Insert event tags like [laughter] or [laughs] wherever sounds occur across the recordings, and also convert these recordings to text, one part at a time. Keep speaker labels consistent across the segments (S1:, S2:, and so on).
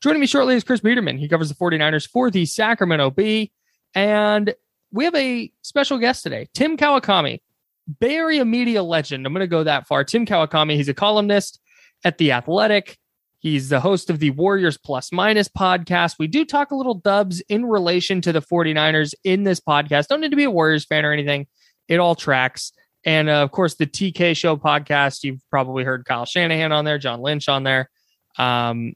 S1: Joining me shortly is Chris Biederman. He covers the 49ers for the Sacramento Bee. And we have a special guest today, Tim Kawakami, Bay Area media legend. I'm going to go that far. Tim Kawakami, he's a columnist at The Athletic. He's the host of the Warriors Plus Minus podcast. We do talk a little dubs in relation to the 49ers in this podcast. Don't need to be a Warriors fan or anything. It all tracks. And uh, of course, the TK Show podcast. You've probably heard Kyle Shanahan on there, John Lynch on there. Um,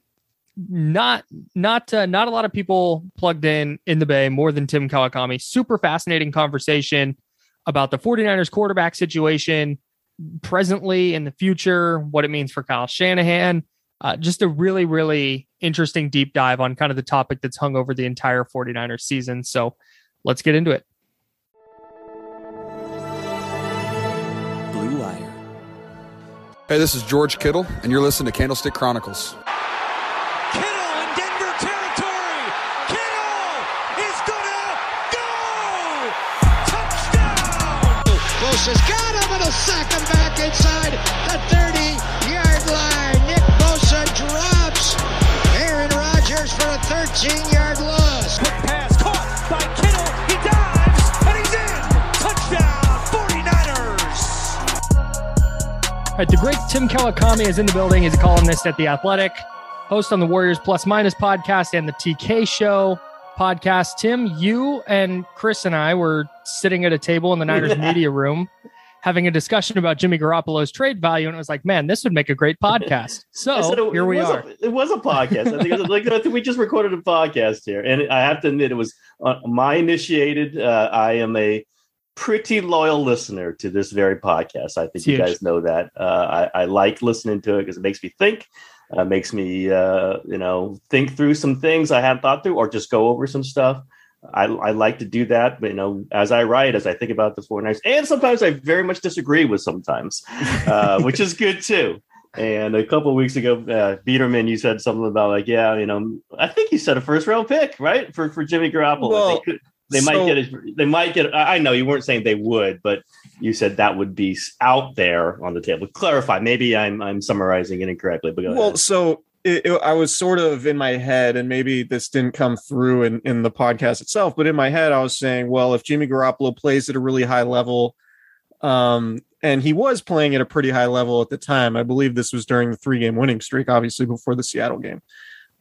S1: not not uh, not a lot of people plugged in in the bay more than Tim Kawakami. Super fascinating conversation about the 49ers quarterback situation presently in the future, what it means for Kyle Shanahan. Uh, just a really really interesting deep dive on kind of the topic that's hung over the entire 49ers season. So, let's get into it.
S2: Blue Wire.
S3: Hey, this is George Kittle, and you're listening to Candlestick Chronicles.
S4: Bosa's got him and he'll sack him back inside the 30-yard line. Nick Bosa drops Aaron Rodgers for a 13-yard loss.
S5: Quick pass caught by Kittle. He dives and he's in. Touchdown 49ers.
S1: All right, the great Tim Kawakami is in the building. He's a columnist at The Athletic, host on the Warriors Plus Minus podcast and the TK Show podcast. Tim, you and Chris and I were sitting at a table in the Niners media room having a discussion about Jimmy Garoppolo's trade value, and it was like, man, this would make a great podcast. [laughs] So
S6: it,
S1: here we are.
S6: A, it was a podcast. I think, it was like, I think we just recorded a podcast here, and I have to admit, it was uh, my initiated. Uh, I am a pretty loyal listener to this very podcast. I think
S1: It's
S6: you
S1: huge.
S6: guys know that. Uh, I, I like listening to it because it makes me think. Uh, makes me, uh, you know, think through some things I hadn't thought through, or just go over some stuff. I, I like to do that, but you know, as I write, as I think about the 49ers, and sometimes I very much disagree with sometimes, uh, which is good too. And a couple of weeks ago, uh, Biederman, you said something about like, yeah, you know, I think you said a first round pick, right, for for Jimmy Garoppolo.
S3: Well,
S6: they could, they might get it. They might get. I know you weren't saying they would, but you said that would be out there on the table. Clarify. Maybe I'm I'm summarizing it incorrectly. But
S7: Well,
S6: ahead.
S7: so it, it- I was sort of in my head, and maybe this didn't come through in, in the podcast itself, but in my head, I was saying, well, if Jimmy Garoppolo plays at a really high level, um, and he was playing at a pretty high level at the time, I believe this was during the three game winning streak, obviously before the Seattle game.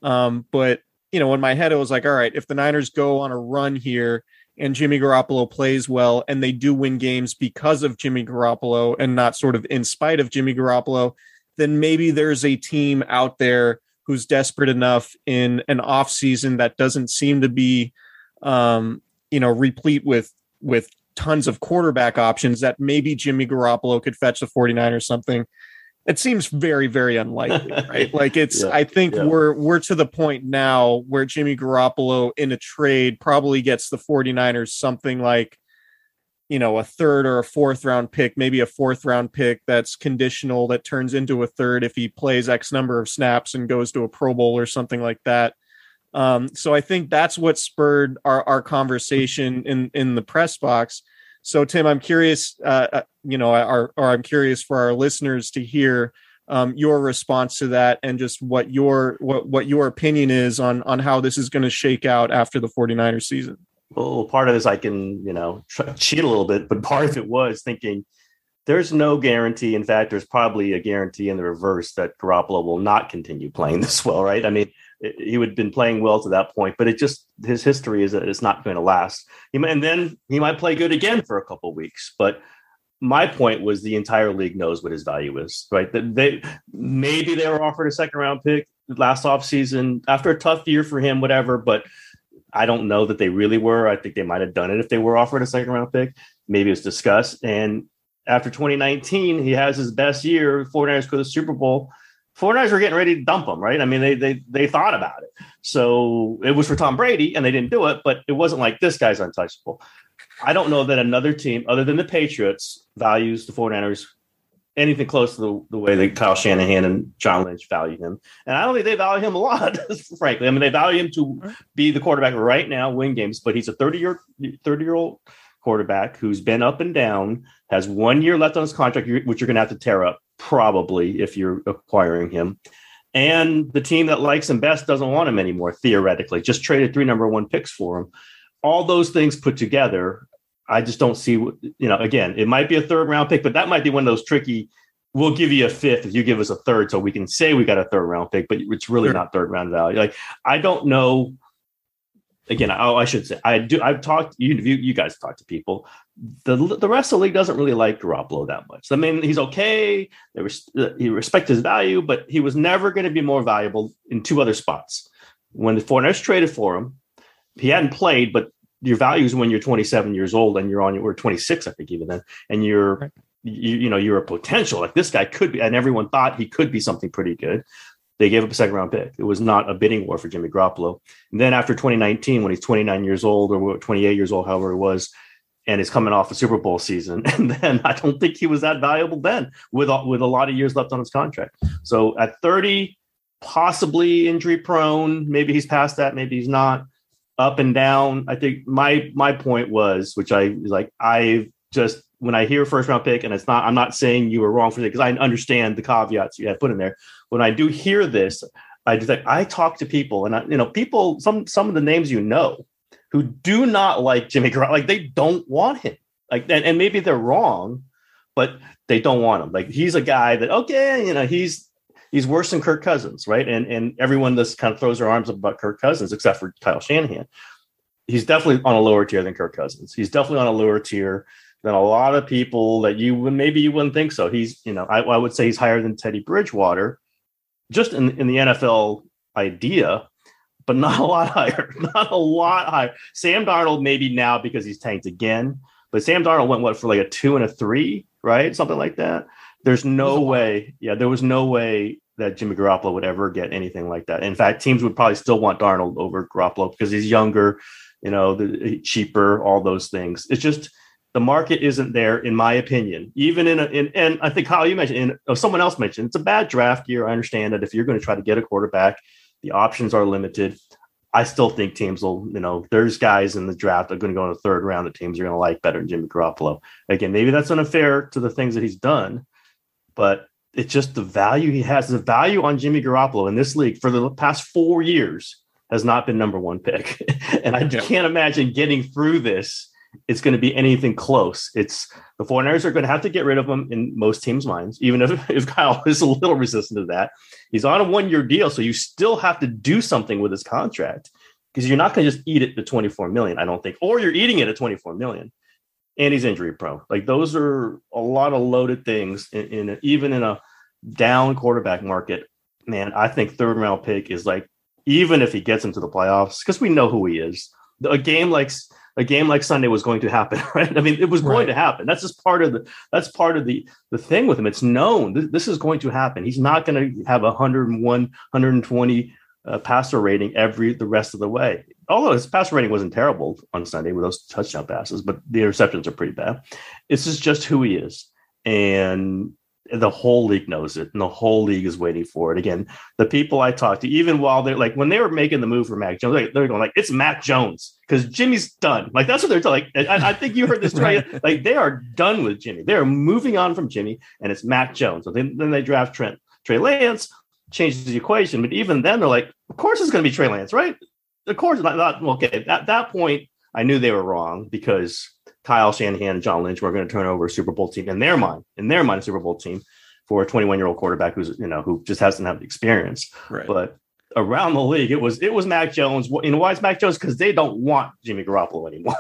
S7: Um, but you know, in my head, it was like, all right, if the Niners go on a run here and Jimmy Garoppolo plays well and they do win games because of Jimmy Garoppolo and not sort of in spite of Jimmy Garoppolo, then maybe there's a team out there who's desperate enough in an off season that doesn't seem to be um, you know, replete with with tons of quarterback options that maybe Jimmy Garoppolo could fetch the 49ers something. It seems very, very unlikely, [laughs] right? Like it's
S6: Yeah,
S7: I think
S6: yeah.
S7: we're we're to the point now where Jimmy Garoppolo in a trade probably gets the 49ers something like you know, a third or a fourth round pick, maybe a fourth round pick that's conditional that turns into a third if he plays X number of snaps and goes to a Pro Bowl or something like that. Um, so I think that's what spurred our, our conversation in in the press box So, Tim, I'm curious, uh, uh you know, our, or I'm curious for our listeners to hear um, your response to that and just what your what, what your opinion is on on how this is going to shake out after the 49ers season.
S6: Well, part of this I can, you know, cheat a little bit, but part of it was thinking there's no guarantee. In fact, there's probably a guarantee in the reverse that Garoppolo will not continue playing [laughs] this well, right? I mean, he would have been playing well to that point, but it just his history is that it's not going to last. And then he might play good again for a couple weeks. But my point was the entire league knows what his value is, right? That they maybe they were offered a second round pick last offseason after a tough year for him, whatever. But I don't know that they really were. I think they might have done it if they were offered a second round pick. Maybe it was discussed. And after 2019, he has his best year. 49ers go to the Super Bowl. 49ers were getting ready to dump him, right? I mean, they they they thought about it. So it was for Tom Brady, and they didn't do it, but it wasn't like this guy's untouchable. I don't know that another team other than the Patriots values the 49ers anything close to the, the way that Kyle Shanahan and John Lynch value him. And I don't think they value him a lot, [laughs] frankly. I mean, they value him to be the quarterback right now, win games, but he's a 30 year 30 year old quarterback who's been up and down, has one year left on his contract, which you're going to have to tear up probably if you're acquiring him. And the team that likes him best doesn't want him anymore, theoretically, just traded three number one picks for him. All those things put together, I just don't see, what you know, again, it might be a third round pick, but that might be one of those tricky. We'll give you a fifth if you give us a third, so we can say we got a third round pick, but it's really sure. not third round value. Like, I don't know again, oh, I should say, I do. I've talked. You, you, you guys talk to people. The the rest of the league doesn't really like Garoppolo that much. I mean, he's okay. They res- he respect his value, but he was never going to be more valuable in two other spots. When the 49ers traded for him, he hadn't played, but your value is when you're 27 years old and you're on your 26, I think, even then, and you're. Right. You, you know you're a potential like this guy could be and everyone thought he could be something pretty good they gave up a second round pick. It was not a bidding war for Jimmy Garoppolo. And then after 2019, when he's 29 years old or 28 years old, however it was, and he's coming off a Super Bowl season, [laughs] and then I don't think he was that valuable then with with a lot of years left on his contract. So at 30, possibly injury prone. Maybe he's past that. Maybe he's not. Up and down. I think my my point was, which I like, I just when I hear first round pick, and it's not, I'm not saying you were wrong for it because I understand the caveats you had put in there when I do hear this, I just like I talk to people, and I, you know, people some some of the names you know who do not like Jimmy Garoppolo, like they don't want him, like and, and maybe they're wrong, but they don't want him. Like he's a guy that okay, you know, he's he's worse than Kirk Cousins, right? And and everyone just kind of throws their arms up about Kirk Cousins, except for Kyle Shanahan. He's definitely on a lower tier than Kirk Cousins. He's definitely on a lower tier than a lot of people that you would maybe you wouldn't think so. He's, you know, I, I would say he's higher than Teddy Bridgewater, just in, in the NFL idea, but not a lot [laughs] higher. Not a lot higher. Sam Darnold maybe now because he's tanked again, but Sam Darnold went what for like a two and a three, right? Something like that. There's no way. Yeah, there was no way that Jimmy Garoppolo would ever get anything like that. In fact, teams would probably still want Darnold over Garoppolo because he's younger, you know, the, cheaper, all those things. It's just the market isn't there, in my opinion. Even in, a, in and I think Kyle, you mentioned, and oh, uh, someone else mentioned, it's a bad draft year. I understand that if you're going to try to get a quarterback, the options are limited. I still think teams will, you know, there's guys in the draft that are going to go in the third round that teams are going to like better than Jimmy Garoppolo. Again, maybe that's unfair to the things that he's done, but it's just the value he has. The value on Jimmy Garoppolo in this league for the past four years has not been number one pick. [laughs] and I yeah. can't imagine getting through this it's going to be anything close. It's the 49ers are going to have to get rid of him in most teams' minds, even if, [laughs] if Kyle is a little resistant to that. He's on a one year deal, so you still have to do something with his contract because you're not going to just eat it to 24 million, I don't think, or you're eating it at 24 million. And he's injury prone. Like those are a lot of loaded things in, in even in a down quarterback market. Man, I think third round pick is like even if he gets into the playoffs because we know who he is. A game like a game like Sunday was going to happen, [laughs] right? I mean, it was going right. to happen. That's just part of the that's part of the the thing with him. It's known this, this is going to happen. He's not going to have a 101, 120 uh, passer rating every the rest of the way. Although his passer rating wasn't terrible on Sunday with those touchdown passes, but the interceptions are pretty bad. This is just who he is, and the whole league knows it, and the whole league is waiting for it. Again, the people I talked to, even while they're like when they were making the move for Mac Jones, like, they're going like it's Mac Jones because Jimmy's done. Like that's what they're like. I, I think you heard this [laughs] right. Like they are done with Jimmy. They are moving on from Jimmy, and it's Mac Jones. So then, then they draft Trent Trey Lance, changes the equation. But even then, they're like, of course it's going to be Trey Lance, right? Of course, not, not okay. At that point, I knew they were wrong because Kyle Shanahan and John Lynch were going to turn over a Super Bowl team in their mind, in their mind, a Super Bowl team for a 21 year old quarterback who's you know who just hasn't had the experience.
S7: Right.
S6: But around the league, it was it was Mac Jones. And why is Mac Jones? Because they don't want Jimmy Garoppolo anymore,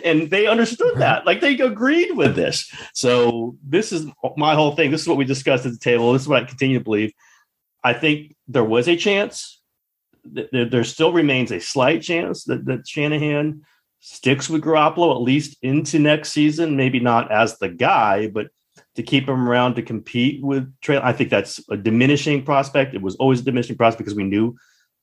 S6: [laughs] and they understood that. [laughs] Like they agreed with this. So this is my whole thing. This is what we discussed at the table. This is what I continue to believe. I think there was a chance. There, there still remains a slight chance that, that Shanahan sticks with Garoppolo at least into next season. Maybe not as the guy, but to keep him around to compete with Trey. I think that's a diminishing prospect. It was always a diminishing prospect because we knew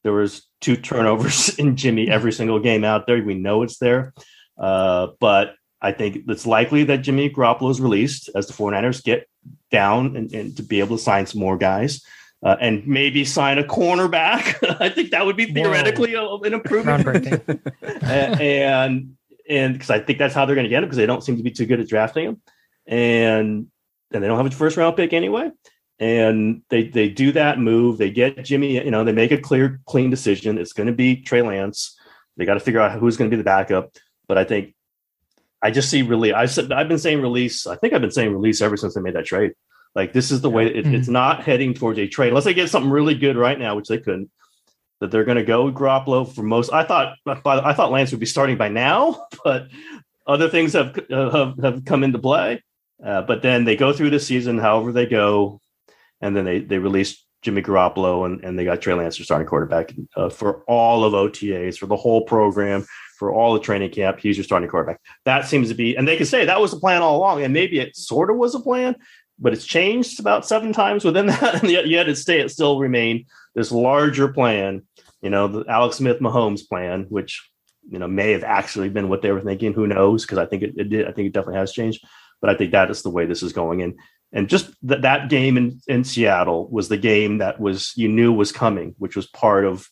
S6: there was two turnovers [laughs] in Jimmy every single game out there. We know it's there. Uh, but I think it's likely that Jimmy Garoppolo is released as the 49ers get down and, and to be able to sign some more guys uh, and maybe sign a cornerback. [laughs] I think that would be theoretically a, an improvement. [laughs] [laughs] and and because I think that's how they're going to get him because they don't seem to be too good at drafting him, and and they don't have a first round pick anyway. And they they do that move. They get Jimmy. You know, they make a clear, clean decision. It's going to be Trey Lance. They got to figure out who's going to be the backup. But I think I just see really. I said I've been saying release. I think I've been saying release ever since they made that trade. Like this is the way it, mm-hmm. it's not heading towards a trade unless they get something really good right now, which they couldn't. That they're going to go Garoppolo for most. I thought I thought Lance would be starting by now, [laughs] but other things have uh, have, have come into play. Uh, but then they go through the season, however they go, and then they they release Jimmy Garoppolo and, and they got Trey Lance starting quarterback uh, for all of OTAs for the whole program for all the training camp. He's your starting quarterback. That seems to be, and they can say that was the plan all along, and maybe it sort of was a plan, but it's changed about seven times within [laughs] that, and yet, yet it stay it still remained this larger plan. You know, the Alex Smith Mahomes plan, which you know may have actually been what they were thinking. Who knows? Because I think it, it, did. I think it definitely has changed. But I think that is the way this is going. And and just that that game in, in Seattle was the game that was you knew was coming, which was part of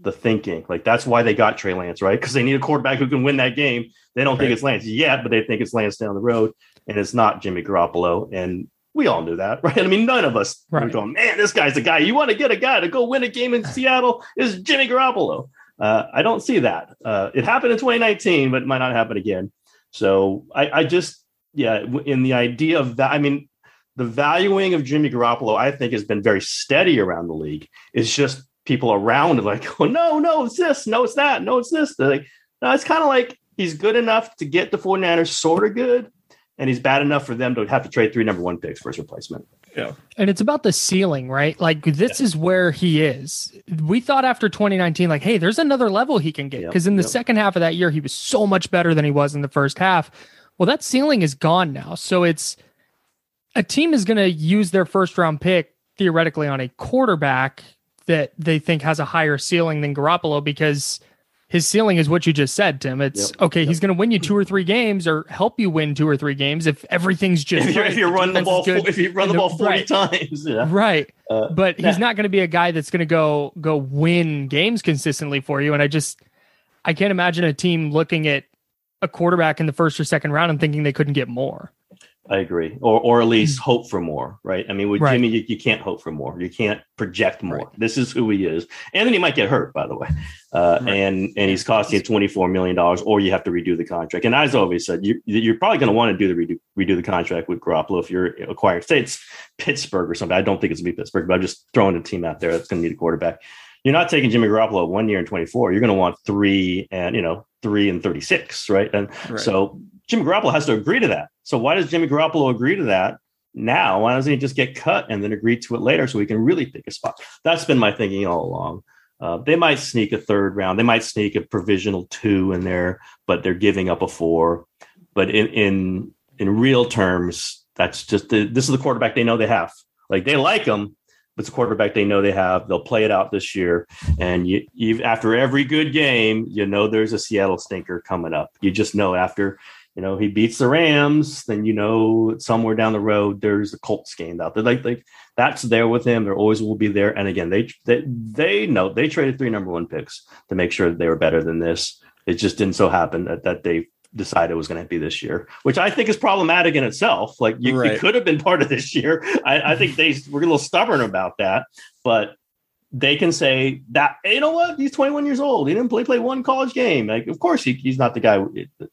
S6: the thinking. Like that's why they got Trey Lance, right? Because they need a quarterback who can win that game. They don't right. think it's Lance yet, but they think it's Lance down the road, and it's not Jimmy Garoppolo. And we all knew that, [laughs] right? I mean, none of us right. were going, man, this guy's the guy. You want to get a guy to go win a game in [laughs] Seattle is Jimmy Garoppolo. Uh, I don't see that. Uh, it happened in 2019, but it might not happen again. So I, I just, yeah, in the idea of that, I mean, the valuing of Jimmy Garoppolo, I think, has been very steady around the league. It's just people around [laughs] like, oh no, no, it's this, no, it's that, no, it's this. They're like, no, it's kind of like he's good enough to get the 49ers sort of good, and he's bad enough for them to have to trade three number one picks for his replacement.
S7: Yeah.
S1: And it's about the ceiling, right? Like this yeah. is where he is. We thought after 2019, like, hey, there's another level he can get. Because yep. in the yep. second half of that year, he was so much better than he was in the first half. Well, that ceiling is gone now. So it's a team is going to use their first round pick theoretically on a quarterback that they think has a higher ceiling than Garoppolo because his ceiling is what you just said, Tim. It's yep. okay. Yep. He's going to win you two or three games, or help you win two or three games if everything's just
S6: if, right. if you run the ball, if you run the, the ball forty right. times, yeah.
S1: right. Uh, but he's not going to be a guy that's going to go go win games consistently for you. And I just I can't imagine a team looking at a quarterback in the first or second round and thinking they couldn't get more.
S6: I agree, or or at least hmm. hope for more, right? I mean, with right. Jimmy, you, you, can't hope for more. You can't project more. Right. This is who he is, and then he might get hurt, by the way, uh, right. and and he's costing you twenty four million dollars, or you have to redo the contract. And as always said, you, you're probably going to want to do the redo redo the contract with Garoppolo if you're acquiring. Say it's Pittsburgh or something. I don't think it's going to be Pittsburgh, but I'm just throwing a team out there that's going to need a quarterback. You're not taking Jimmy Garoppolo one year and 24. You're going to want three and you know three and 36, right? And so Jimmy Garoppolo has to agree to that. So why does Jimmy Garoppolo agree to that now? Why doesn't he just get cut and then agree to it later so he can really pick a spot? That's been my thinking all along. Uh, they might sneak a third round. They might sneak a provisional two in there, but they're giving up a four. But in in in real terms, that's just the, this is the quarterback they know they have. Like they like him, but it's a quarterback they know they have. They'll play it out this year, and you, you after every good game, you know there's a Seattle stinker coming up. You just know after you know he beats the Rams, then you know somewhere down the road there's a Colts game out there. Like like that's there with him. There always will be there. And again, they they they know they traded three number one picks to make sure they were better than this. It just didn't so happen that that they decided it was going to be this year, which I think is problematic in itself. Like you,
S7: Right.
S6: could have been part of this year. I, I think they were a little stubborn about that, but they can say that you know what? He's 21 years old. He didn't play play one college game. Like of course he, he's not the guy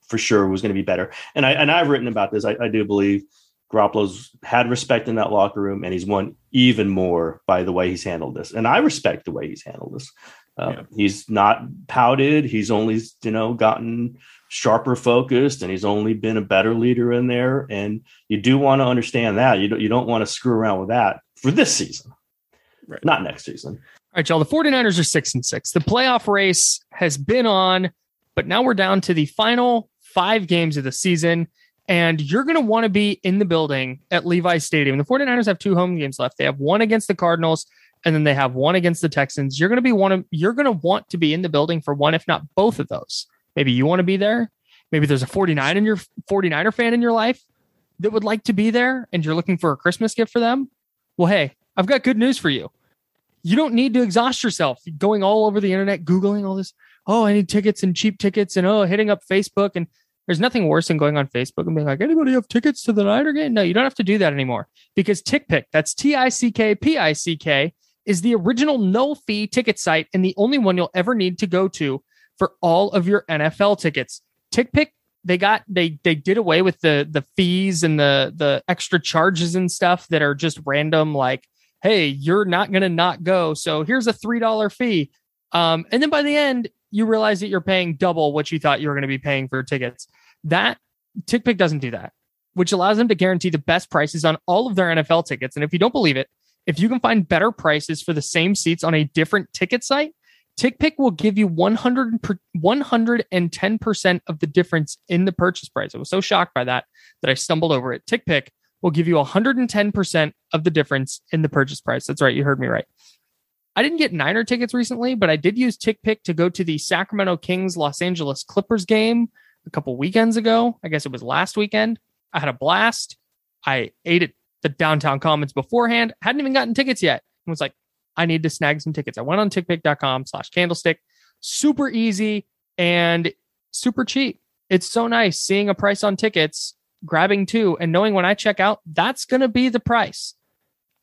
S6: for sure who's going to be better. And i and i've written about this. I, I do believe Garoppolo's had respect in that locker room and he's won even more by the way he's handled this. And i respect the way he's handled this. Uh,
S7: Yeah.
S6: he's not pouted. He's only you know gotten sharper focused and he's only been a better leader in there. And you do want to understand that. You don't you don't want to screw around with that for this season
S7: Right.
S6: not next season
S1: All right, y'all. The 49ers are six and six. The playoff race has been on, but now we're down to the final five games of the season. And you're going to want to be in the building at Levi Stadium. The 49ers have two home games left. They have one against the Cardinals, and then they have one against the Texans. You're going to be one of you're going to want to be in the building for one, if not both of those. Maybe you want to be there. Maybe there's a 49 in your 49er fan in your life that would like to be there and you're looking for a Christmas gift for them. Well, hey, I've got good news for you you don't need to exhaust yourself. Going all over the internet googling all this oh i need tickets and cheap tickets and oh hitting up facebook. And there's nothing worse than going on facebook and being like anybody have tickets to the niner game? No you don't have to do that anymore because tickpick that's t-i-c-k-p-i-c-k is the original no fee ticket site and the only one you'll ever need to go to for all of your nfl tickets. Tickpick they got they they did away with the the fees and the the extra charges and stuff that are just random like hey, you're not going to not go. So here's a $3 fee. Um, and then by the end, you realize that you're paying double what you thought you were going to be paying for tickets. That TickPick doesn't do that, which allows them to guarantee the best prices on all of their NFL tickets. And if you don't believe it, if you can find better prices for the same seats on a different ticket site, TickPick will give you 100 per, 110% of the difference in the purchase price. I was so shocked by that that I stumbled over it. TickPick will give you 110% of the difference in the purchase price. That's right. You heard me right. I didn't get Niner tickets recently, but I did use TickPick to go to the Sacramento Kings Los Angeles Clippers game a couple weekends ago. I guess it was last weekend. I had a blast. I ate at the downtown commons beforehand. Hadn't even gotten tickets yet. I was like, I need to snag some tickets. I went on tickpick.com slash candlestick. Super easy and super cheap. It's so nice seeing a price on tickets grabbing two and knowing when I check out, that's going to be the price.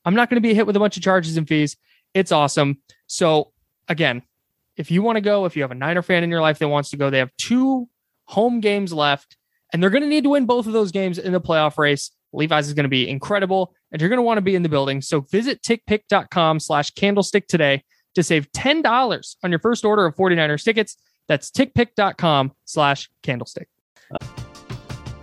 S1: I'm not going to be hit with a bunch of charges and fees. It's awesome. So, again, if you want to go, if you have a Niner fan in your life that wants to go, they have two home games left, and they're going to need to win both of those games in the playoff race. Levi's is going to be incredible, and you're going to want to be in the building. So, visit tickpick.com slash candlestick today to save $10 on your first order of 49ers tickets. That's tickpick.com slash candlestick.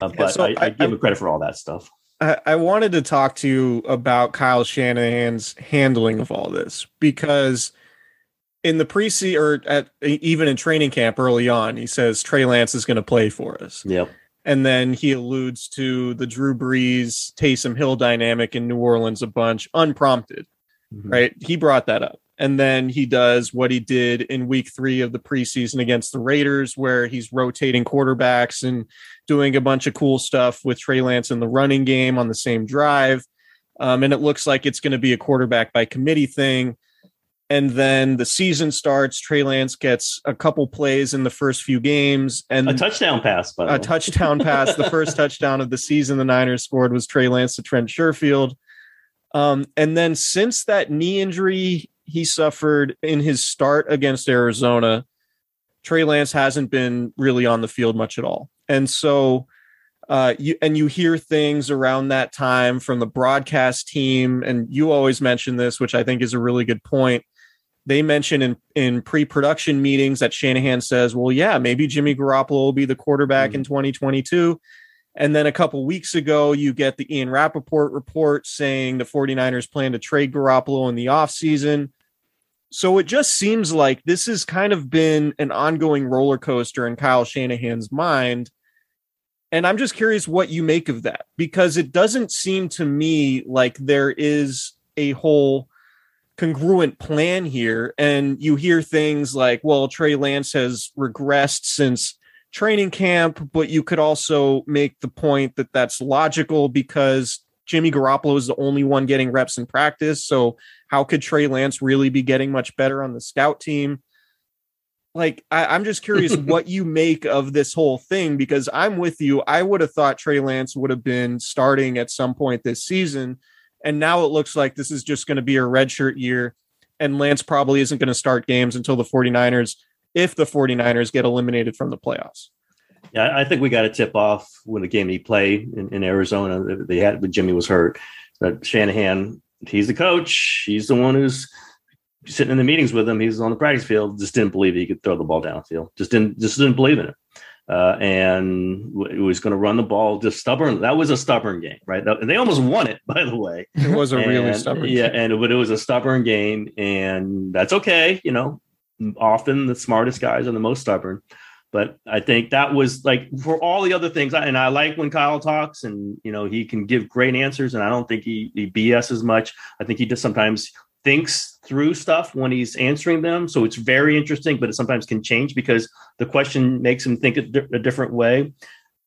S6: Uh,
S7: Yeah,
S6: but
S7: so
S6: I, I give him credit for all that stuff.
S7: I, I wanted to talk to you about Kyle Shanahan's handling of all this because in the preseason or at even in training camp early on, he says Trey Lance is going to play for us.
S6: Yep.
S7: And then he alludes to the Drew Brees Taysom Hill dynamic in New Orleans a bunch unprompted,
S6: Mhm.
S7: right? He brought that up. And then he does what he did in week three of the preseason against the Raiders, where he's rotating quarterbacks and doing a bunch of cool stuff with Trey Lance in the running game on the same drive. Um, and it looks like it's going to be a quarterback by committee thing. And then the season starts. Trey Lance gets a couple plays in the first few games, and
S6: A touchdown pass, by the
S7: a
S6: way.
S7: touchdown pass. The first [laughs] touchdown of the season the Niners scored was Trey Lance to Trent Sherfield. Um, and then since that knee injury he suffered in his start against Arizona, Trey Lance hasn't been really on the field much at all. And so uh, you and you hear things around that time from the broadcast team, and you always mention this, which I think is a really good point. They mention in in pre-production meetings that Shanahan says, "Well, yeah, maybe Jimmy Garoppolo will be the quarterback in 2022." And then a couple weeks ago, you get the Ian Rapoport report saying the 49ers plan to trade Garoppolo in the offseason. So it just seems like this has kind of been an ongoing roller coaster in Kyle Shanahan's mind. And I'm just curious what you make of that because it doesn't seem to me like there is a whole congruent plan here. And you hear things like, well, Trey Lance has regressed since training camp, but you could also make the point that that's logical because Jimmy Garoppolo is the only one getting reps in practice. So how could Trey Lance really be getting much better on the scout team? Like, I, am just curious [laughs] what you make of this whole thing because I'm with you. I would have thought Trey Lance would have been starting at some point this season. And now it looks like this is just going to be a redshirt year. And Lance probably isn't going to start games until the 49ers, if the 49ers get eliminated from the playoffs.
S6: Yeah, I think we got a tip off when the game he played in, in Arizona. They had when Jimmy was hurt. That Shanahan, he's the coach. He's the one who's sitting in the meetings with him. He's on the practice field. Just didn't believe he could throw the ball downfield. Just didn't. Just didn't believe in it. Uh, and w- he was going to run the ball. Just stubborn. That was a stubborn game, right? And they almost won it, [laughs] by the way.
S7: It was a really stubborn.
S6: Yeah,
S7: game.
S6: and but it was a stubborn game, and that's okay. You know, often the smartest guys are the most stubborn. But I think that was like for all the other things, and I like when Kyle talks, and you know he can give great answers, and I don't think he, he BS as much. I think he just sometimes thinks through stuff when he's answering them, so it's very interesting. But it sometimes can change because the question makes him think a, di- a different way.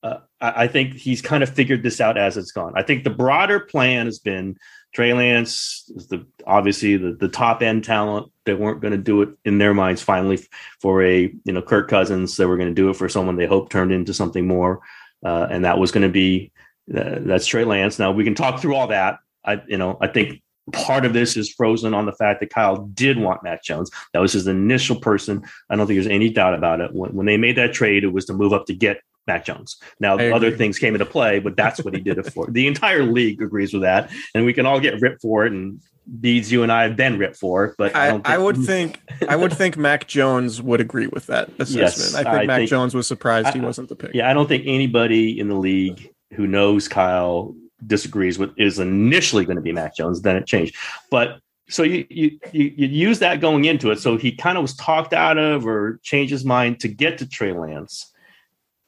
S6: Uh, I, I think he's kind of figured this out as it's gone. I think the broader plan has been Trey Lance is the obviously the, the top end talent. They weren't going to do it in their minds finally for a you know Kirk Cousins. They were going to do it for someone they hoped turned into something more, uh, and that was going to be uh, that's Trey Lance. Now we can talk through all that. I you know I think part of this is frozen on the fact that Kyle did want Mac Jones. That was his initial person. I don't think there's any doubt about it. When, when they made that trade, it was to move up to get Mac Jones. Now, other things came into play, but that's what he did it for. The entire league agrees with that, and we can all get ripped for it. And Beads, you and I have been ripped for but I,
S7: I,
S6: don't
S7: I would think I would think Mac Jones would agree with that [laughs] assessment.
S6: Yes,
S7: I think
S6: I
S7: Mac
S6: think-
S7: Jones was surprised he wasn't the pick.
S6: Yeah, I don't think anybody in the league who knows Kyle disagrees with is initially going to be Mac Jones. Then it changed, but so you you you, you use that going into it. So he kind of was talked out of or changed his mind to get to Trey Lance,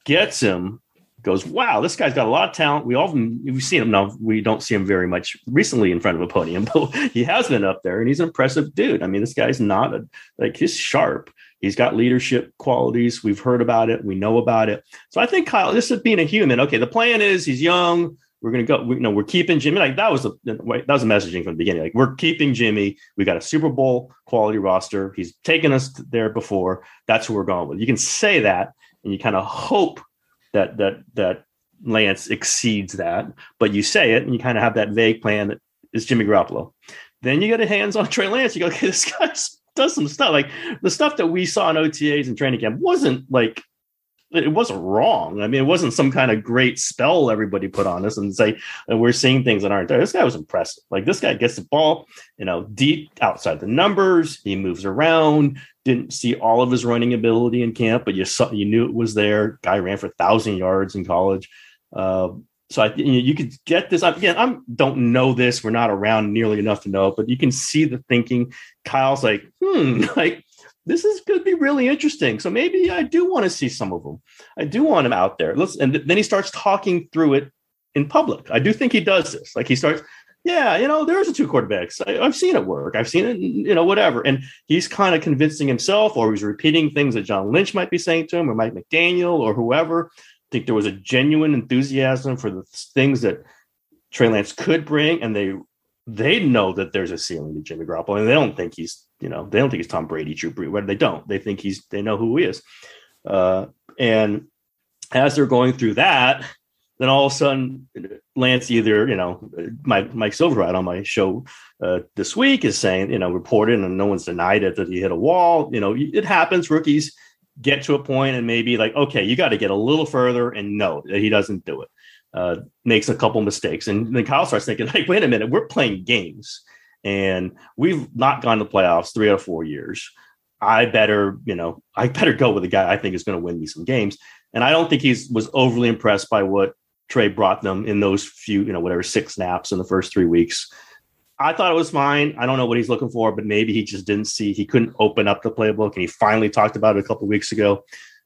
S6: gets him. Goes, wow, this guy's got a lot of talent. We often we've seen him now. We don't see him very much recently in front of a podium, [laughs] but he has been up there, and he's an impressive dude. I mean, this guy's not a like he's sharp. He's got leadership qualities. We've heard about it. We know about it. So I think Kyle, this is being a human. Okay, the plan is he's young. We're gonna go. We, you know, we're keeping Jimmy. Like that was the that was messaging from the beginning. Like we're keeping Jimmy. We got a Super Bowl quality roster. He's taken us there before. That's who we're going with. You can say that, and you kind of hope that that that Lance exceeds that. But you say it, and you kind of have that vague plan that is Jimmy Garoppolo. Then you get a hands on [laughs] Trey Lance. You go, okay, this guy [laughs] does some stuff. Like the stuff that we saw in OTAs and training camp wasn't like it wasn't wrong. I mean, it wasn't some kind of great spell everybody put on us and say and we're seeing things that aren't there. This guy was impressive. Like this guy gets the ball, you know, deep outside the numbers. He moves around. Didn't see all of his running ability in camp, but you saw you knew it was there. Guy ran for thousand yards in college. Uh, so I, you, you could get this. Again, I don't know this. We're not around nearly enough to know, but you can see the thinking. Kyle's like, hmm, [laughs] like this is going to be really interesting. So maybe I do want to see some of them. I do want him out there. Let's, and then he starts talking through it in public. I do think he does this. Like he starts, yeah, you know, there's a two quarterbacks. I, have seen it work. I've seen it, you know, whatever. And he's kind of convincing himself, or he's repeating things that John Lynch might be saying to him, or Mike McDaniel, or whoever. I think there was a genuine enthusiasm for the things that Trey Lance could bring, and they they know that there's a ceiling to Jimmy Garoppolo, and they don't think he's, you know, they don't think he's Tom Brady, Drew Brees. They don't. They think he's. They know who he is. Uh, and as they're going through that, then all of a sudden Lance either, you know, Mike, Mike Silverhide on my show uh, this week is saying, you know, reported and no one's denied it that he hit a wall. You know, it happens. Rookies get to a point and maybe like, okay, you got to get a little further and no, he doesn't do it. Uh, makes a couple mistakes. And then Kyle starts thinking, [laughs] like, wait a minute, we're playing games and we've not gone to playoffs three or four years. I better, you know, I better go with a guy I think is going to win me some games. And I don't think he's was overly impressed by what Trey brought them in those few, you know, whatever six snaps in the first three weeks. I thought it was fine. I don't know what he's looking for, but maybe he just didn't see he couldn't open up the playbook. And he finally talked about it a couple weeks ago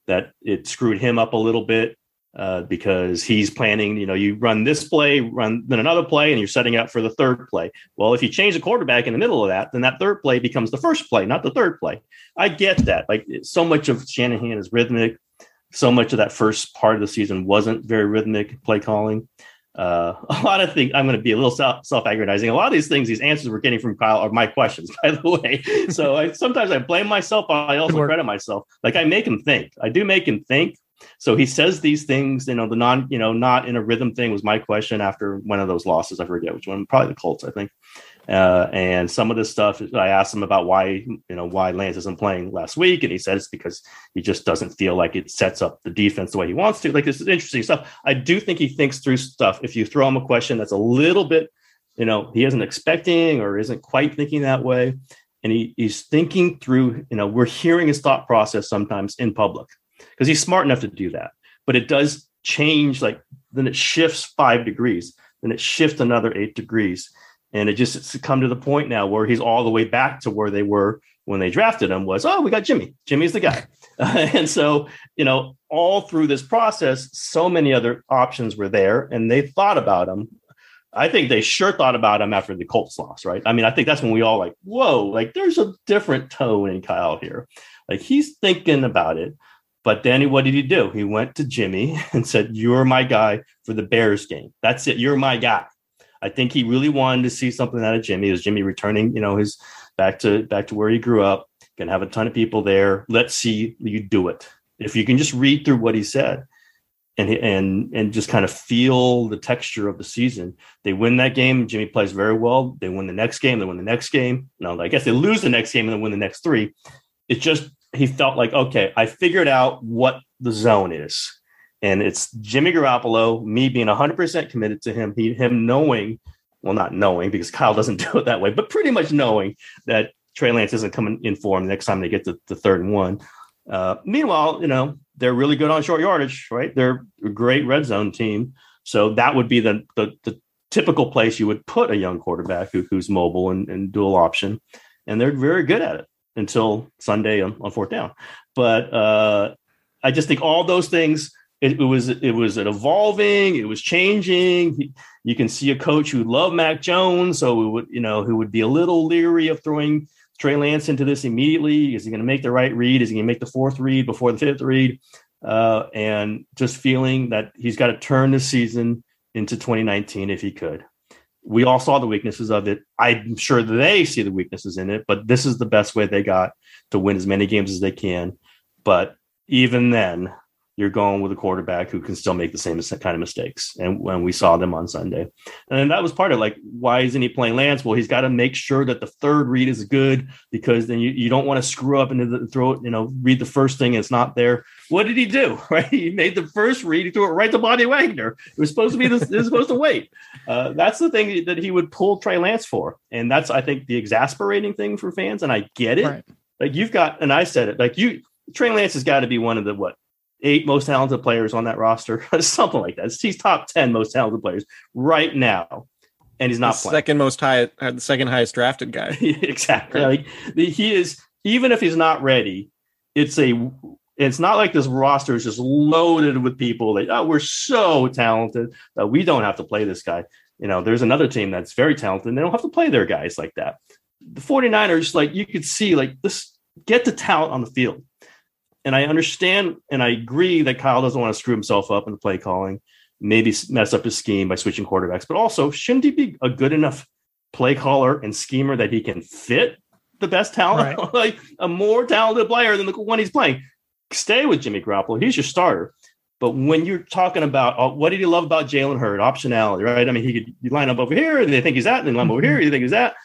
S6: that it screwed him up a little bit uh, because he's planning, you know, you run this play, run then another play, and you're setting up for the third play. Well, if you change the quarterback in the middle of that, then that third play becomes the first play, not the third play. I get that. Like so much of Shanahan is rhythmic so much of that first part of the season wasn't very rhythmic play calling. Uh, [laughs] a lot of things, I'm going to be a little self aggrandizing. A lot of these things, these answers we're getting from Kyle are my questions, [laughs] by the way. So I, sometimes I blame myself, but I also credit myself. Like I make him think. I do make him think. So he says these things, you know, the non, you know, not in a rhythm thing was my question after one of those losses. I forget which one, probably the Colts, I think. Uh, and some of this stuff, I asked him about why, you know, why Lance isn't playing last week, and he said it's because he just doesn't feel like it sets up the defense the way he wants to. Like this is interesting stuff. I do think he thinks through stuff. If you throw him a question that's a little bit, you know, he isn't expecting or isn't quite thinking that way, and he, he's thinking through. You know, we're hearing his thought process sometimes in public because he's smart enough to do that, but it does change. Like then it shifts five degrees, then it shifts another eight degrees and it just it's come to the point now where he's all the way back to where they were when they drafted him was, oh, we got Jimmy. Jimmy's the guy. [laughs] and so, you know, all through this process, so many other options were there and they thought about him. I think they sure thought about him after the Colts loss, right? I mean, I think that's when we all like, whoa, like there's a different tone in Kyle here. Like he's thinking about it. But then what did he do? He went to Jimmy [laughs] and said, You're my guy for the Bears game. That's it. You're my guy. I think he really wanted to see something out of Jimmy. Is Jimmy returning, you know, his back to back to where he grew up? Gonna have a ton of people there. Let's see you do it. If you can just read through what he said and and and just kind of feel the texture of the season. They win that game. Jimmy plays very well. They win the next game. They win the next game. No, I guess they lose the next game and then win the next three. It's just he felt like okay, I figured out what the zone is and it's Jimmy Garoppolo, me being 100% committed to him, he, him knowing, well, not knowing because Kyle doesn't [laughs] do it that way, but pretty much knowing that Trey Lance isn't coming in for him next time they get to the third and one. Uh, meanwhile, you know, they're really good on short yardage, right? They're a great red zone team. So that would be the, the, the typical place you would put a young quarterback who, who's mobile and, and, dual option. And they're very good at it until Sunday on, on fourth down. But uh, I just think all those things it, it, was it was evolving, it was changing. You can see a coach who loved Mac Jones, so would you know who would be a little leery of throwing Trey Lance into this immediately. Is he going to make the right read? Is he going to make the fourth read before the fifth read? Uh, and just feeling that he's got to turn the season into 2019 if he could. We all saw the weaknesses of it. I'm sure they see the weaknesses in it, but this is the best way they got to win as many games as they can. But even then, you're going with a quarterback who can still make the same kind of mistakes. And when we saw them on Sunday, and that was part of like, why isn't he playing Lance? Well, he's got to make sure that the third read is good because then you, you don't want to screw up and throw it, you know, read the first thing and it's not there. What did he do? [laughs] Right. He made the first read. He threw it right to Bobby Wagner. It was supposed to be this, [laughs] it was supposed to wait. Uh, that's the thing that he would pull Trey Lance for. And that's, I think, the exasperating thing for fans. And I get it. Right. Like you've got, and I said it, like you, Trey Lance has got to be one of the what eight most talented players on that roster, [laughs] something like that. He's top ten most talented players right now, and he's not
S7: second most high, uh, the second highest drafted guy. [laughs]
S6: exactly. Like the, he is, even if he's not ready, it's a. It's not like this roster is just loaded with people that oh we're so talented that we don't have to play this guy. You know, there's another team that's very talented and they don't have to play their guys like that. The 49ers, like you could see, like this get the talent on the field. And I understand and I agree that Kyle doesn't want to screw himself up in the play calling, maybe mess up his scheme by switching quarterbacks, but also shouldn't he be a good enough play caller and schemer that he can fit the best talent, [laughs] like a more talented player than the one he's playing? Stay with Jimmy Garoppolo. He's your starter. But when you're talking about oh, what did he love about Jalen Hurd, optionality, right? I mean, he could you line up over here, and they think he's that, and then line up over here, mm-hmm. you think he's that.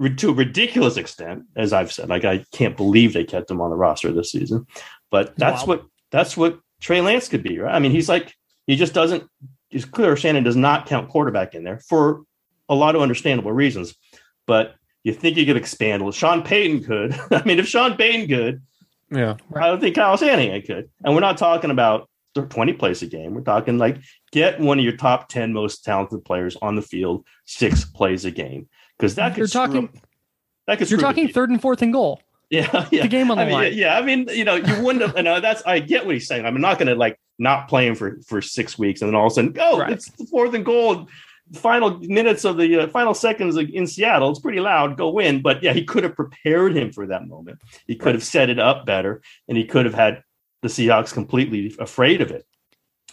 S6: R- To a ridiculous extent, as I've said, like I can't believe they kept him on the roster this season. But that's
S1: Wow.
S6: what that's what Trey Lance could be, right? I mean, he's like he just doesn't. It's clear Shanahan does not count quarterback in there for a lot of understandable reasons. But you think you could expand? Well, Sean Payton could. [laughs] I mean, if Sean Payton could,
S7: Yeah.
S6: I don't think Kyle Shanahan could. And we're not talking about 20 plays a game. We're talking like get one of your top 10 most talented players on the field six plays a game. Because that could
S1: You're talking-
S6: up- that could
S1: You're talking third and fourth and goal. [laughs]
S6: Yeah, yeah.
S1: The game on the
S6: I mean,
S1: line.
S6: Yeah, I mean, you know, you wouldn't have. You know, that's I get what he's saying. I'm not going to like not play him for for six weeks and then all of a sudden, oh,
S1: Right.
S6: it's the fourth and goal. Final minutes of the uh, final seconds in Seattle. It's pretty loud. Go win. But yeah, he could have prepared him for that moment. He could have set it up better, and he could have had the Seahawks completely afraid of it.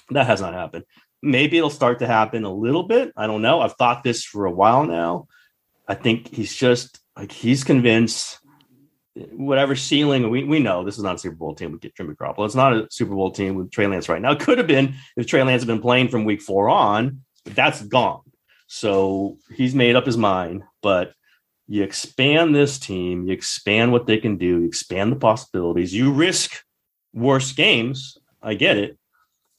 S6: That has not happened. Maybe it'll start to happen a little bit. I don't know. I've thought this for a while now. I think he's just like he's convinced whatever ceiling we, we know this is not a Super Bowl team with Jimmy Garoppolo. It's not a Super Bowl team with Trey Lance right now. It could have been if Trey Lance had been playing from week four on, but that's gone. So he's made up his mind. But you expand this team, you expand what they can do, you expand the possibilities, you risk worse games. I get it.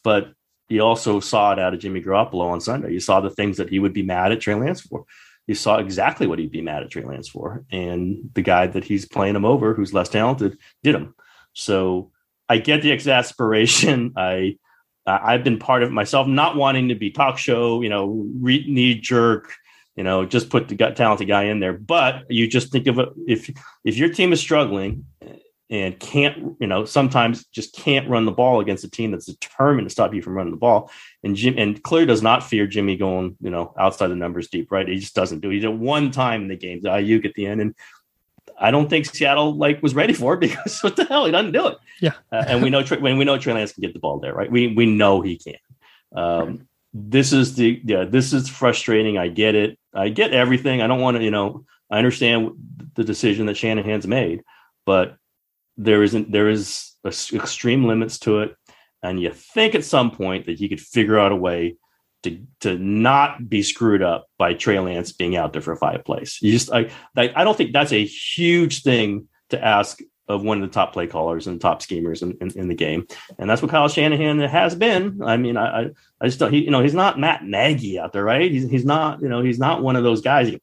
S6: But you also saw it out of Jimmy Garoppolo on Sunday. You saw the things that he would be mad at Trey Lance for you saw exactly what he'd be mad at Trey Lance for. And the guy that he's playing him over, who's less talented, did him. So I get the exasperation. [laughs] I I've been part of myself, not wanting to be talk show, you know, re- knee jerk, you know, just put the talented guy in there. But you just think of it if if your team is struggling and can't, you know, sometimes just can't run the ball against a team that's determined to stop you from running the ball. And Jim and Clear does not fear Jimmy going, you know, outside the numbers deep, right? He just doesn't do. it. He did one time in the game, the Aiyuk at the end, and I don't think Seattle like was ready for it [laughs] because what the hell, he doesn't do it.
S1: Yeah.
S6: uh, and we know Trey- when we know Trey Lance can get the ball there, right? We we know he can. Um, This is the yeah, this is frustrating. I get it. I get everything. I don't want to, you know, I understand the decision that Shanahan's made, but there isn't there is extreme limits to it and you think at some point that he could figure out a way to to not be screwed up by Trey Lance being out there for five plays. You just I I don't think that's a huge thing to ask of one of the top play callers and top schemers in, in, in the game, and that's what Kyle Shanahan has been. I mean, I I, I just he you know he's not Matt Nagy out there, right? He's he's not you know he's not one of those guys. You,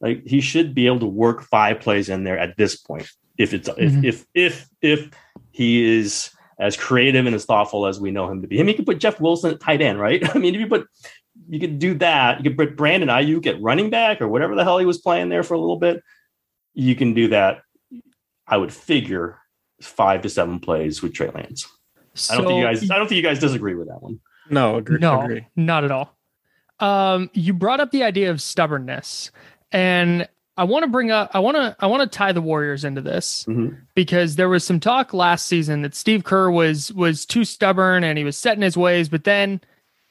S6: like he should be able to work five plays in there at this point. If it's
S1: Mhm.
S6: if if if if he is as creative and as thoughtful as we know him to be. I mean, you could put Jeff Wilson at tight end, right? [laughs] I mean, if you put you could do that, you could put Brandon Aiyuk at running back or whatever the hell he was playing there for a little bit. You can do that. I would figure five to seven plays with Trey Lance. I don't think you guys. I don't think you guys disagree with that one.
S7: No, agree.
S1: no,
S7: agree.
S1: not at all. Um, you brought up the idea of stubbornness, and I want to bring up. I want to. I want to tie the Warriors into this
S6: Mhm.
S1: because there was some talk last season that Steve Kerr was was too stubborn and he was set in his ways. But then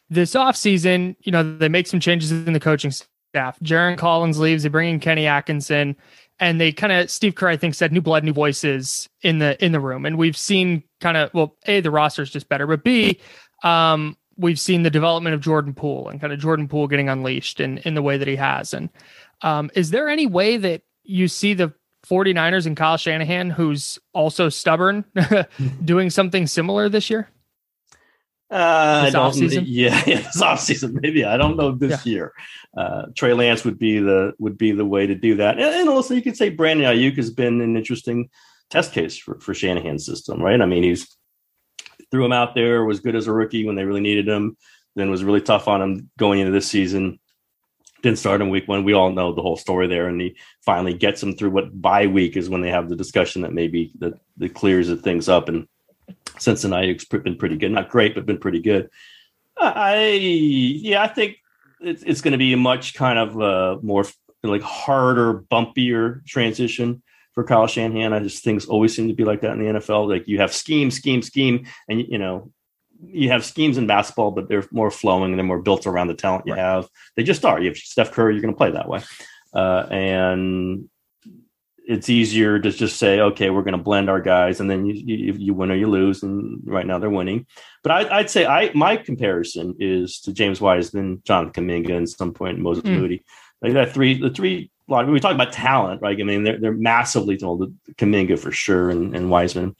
S1: this offseason, you know, they make some changes in the coaching staff. Jarron Collins leaves. They bring in Kenny Atkinson, and they kind of Steve Kerr, I think, said new blood, new voices in the in the room. And we've seen kind of well, a the roster's just better, but b um, we've seen the development of Jordan Poole and kind of Jordan Poole getting unleashed in in the way that he has. And um, is there any way that you see the 49ers and Kyle Shanahan, who's also stubborn, [laughs] doing something similar this year?
S6: Uh,
S1: offseason? [laughs]
S6: Yeah, yeah, this offseason. Maybe I don't know this year. Uh, Trey Lance would be the would be the way to do that. And, and also, you could say Brandon Aiyuk has been an interesting test case for, for Shanahan's system, right? I mean, he's threw him out there, was good as a rookie when they really needed him, then was really tough on him going into this season. Didn't start in week one. We all know the whole story there, and he finally gets them through what bye week is when they have the discussion that maybe that, that clears the things up. And Cincinnati's been pretty good, not great, but been pretty good. I yeah, I think it's, it's going to be a much kind of uh, more like harder, bumpier transition for Kyle Shanahan. I just things always seem to be like that in the NFL. Like you have scheme, scheme, scheme, and you know you have schemes in basketball, but they're more flowing and they're more built around the talent you right. have. They just are. You have Steph Curry, you're going to play that way, uh, and it's easier to just say, okay, we're going to blend our guys, and then you, you, you win or you lose. And right now they're winning. But I, would say I my comparison is to James Wiseman, Jonathan Kuminga, and some point Moses mm. Moody. Like that three, the three. Like we talk about talent, right? I mean, they're they're massively talented. Kuminga for sure, and, and Wiseman,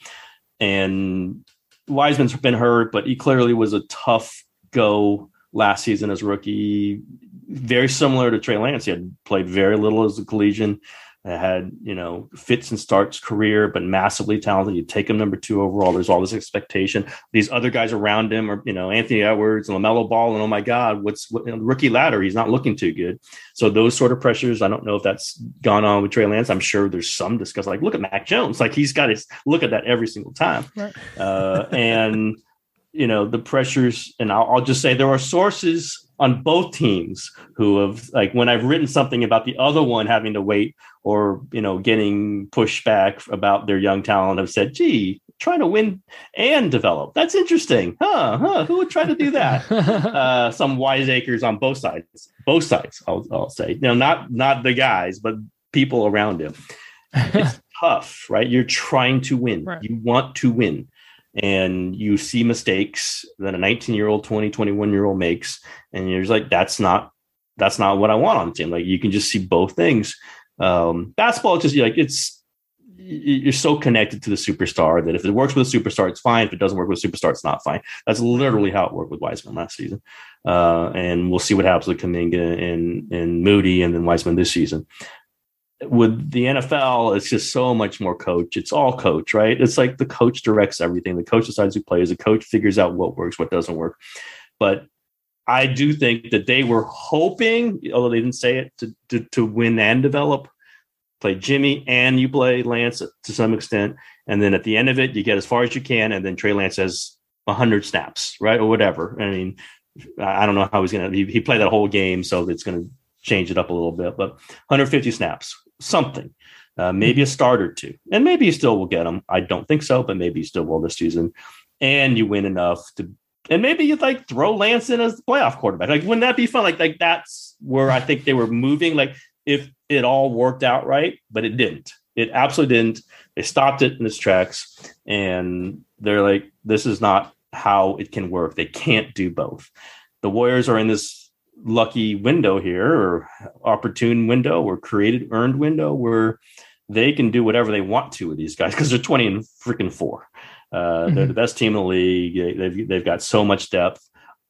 S6: and Wiseman's been hurt, but he clearly was a tough go last season as rookie. Very similar to Trey Lance. He had played very little as a collegian had you know fits and starts career, but massively talented. You take him number two overall. There's all this expectation. These other guys around him are you know Anthony Edwards and Lamelo Ball, and oh my God, what's what, you know, rookie ladder? He's not looking too good. So those sort of pressures. I don't know if that's gone on with Trey Lance. I'm sure there's some discuss. Like look at Mac Jones. Like he's got his look at that every single time. Right. Uh, [laughs] and you know the pressures. And I'll, I'll just say there are sources on both teams who have like when I've written something about the other one having to wait or you know getting pushback about their young talent have said, gee, trying to win and develop. That's interesting. Huh, huh. Who would try to do that? [laughs] uh, some wiseacres on both sides. Both sides, I'll, I'll say. You know, not not the guys, but people around him. It's [laughs] tough, right? You're trying to win. Right. You want to win and you see mistakes that a 19 year old 20 21 year old makes and you're just like that's not that's not what i want on the team like you can just see both things um basketball just like it's you're so connected to the superstar that if it works with a superstar it's fine if it doesn't work with a superstar it's not fine that's literally how it worked with wiseman last season uh, and we'll see what happens with Kuminga and and moody and then wiseman this season with the NFL, it's just so much more coach. It's all coach, right? It's like the coach directs everything. The coach decides who plays. The coach figures out what works, what doesn't work. But I do think that they were hoping, although they didn't say it, to to, to win and develop. Play Jimmy and you play Lance to some extent, and then at the end of it, you get as far as you can, and then Trey Lance has hundred snaps, right, or whatever. I mean, I don't know how he's gonna. He, he played that whole game, so it's gonna change it up a little bit, but 150 snaps something, uh, maybe a start or two, and maybe you still will get them. I don't think so, but maybe you still will this season, and you win enough to. And maybe you'd like throw Lance in as the playoff quarterback. Like, wouldn't that be fun? Like, like that's where I think they were moving. Like, if it all worked out right, but it didn't. It absolutely didn't. They stopped it in its tracks, and they're like, "This is not how it can work. They can't do both." The Warriors are in this lucky window here or opportune window or created earned window where they can do whatever they want to with these guys because they're 20 and freaking four. Uh, mm-hmm. They're the best team in the league. They've, they've got so much depth.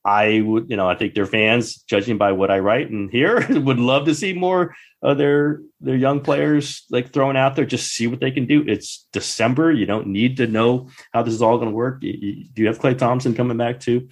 S6: I would, you know, I think their fans, judging by what I write and hear, [laughs] would love to see more of their their young players like thrown out there. Just see what they can do. It's December. You don't need to know how this is all going to work. You, you, do you have Klay Thompson coming back too?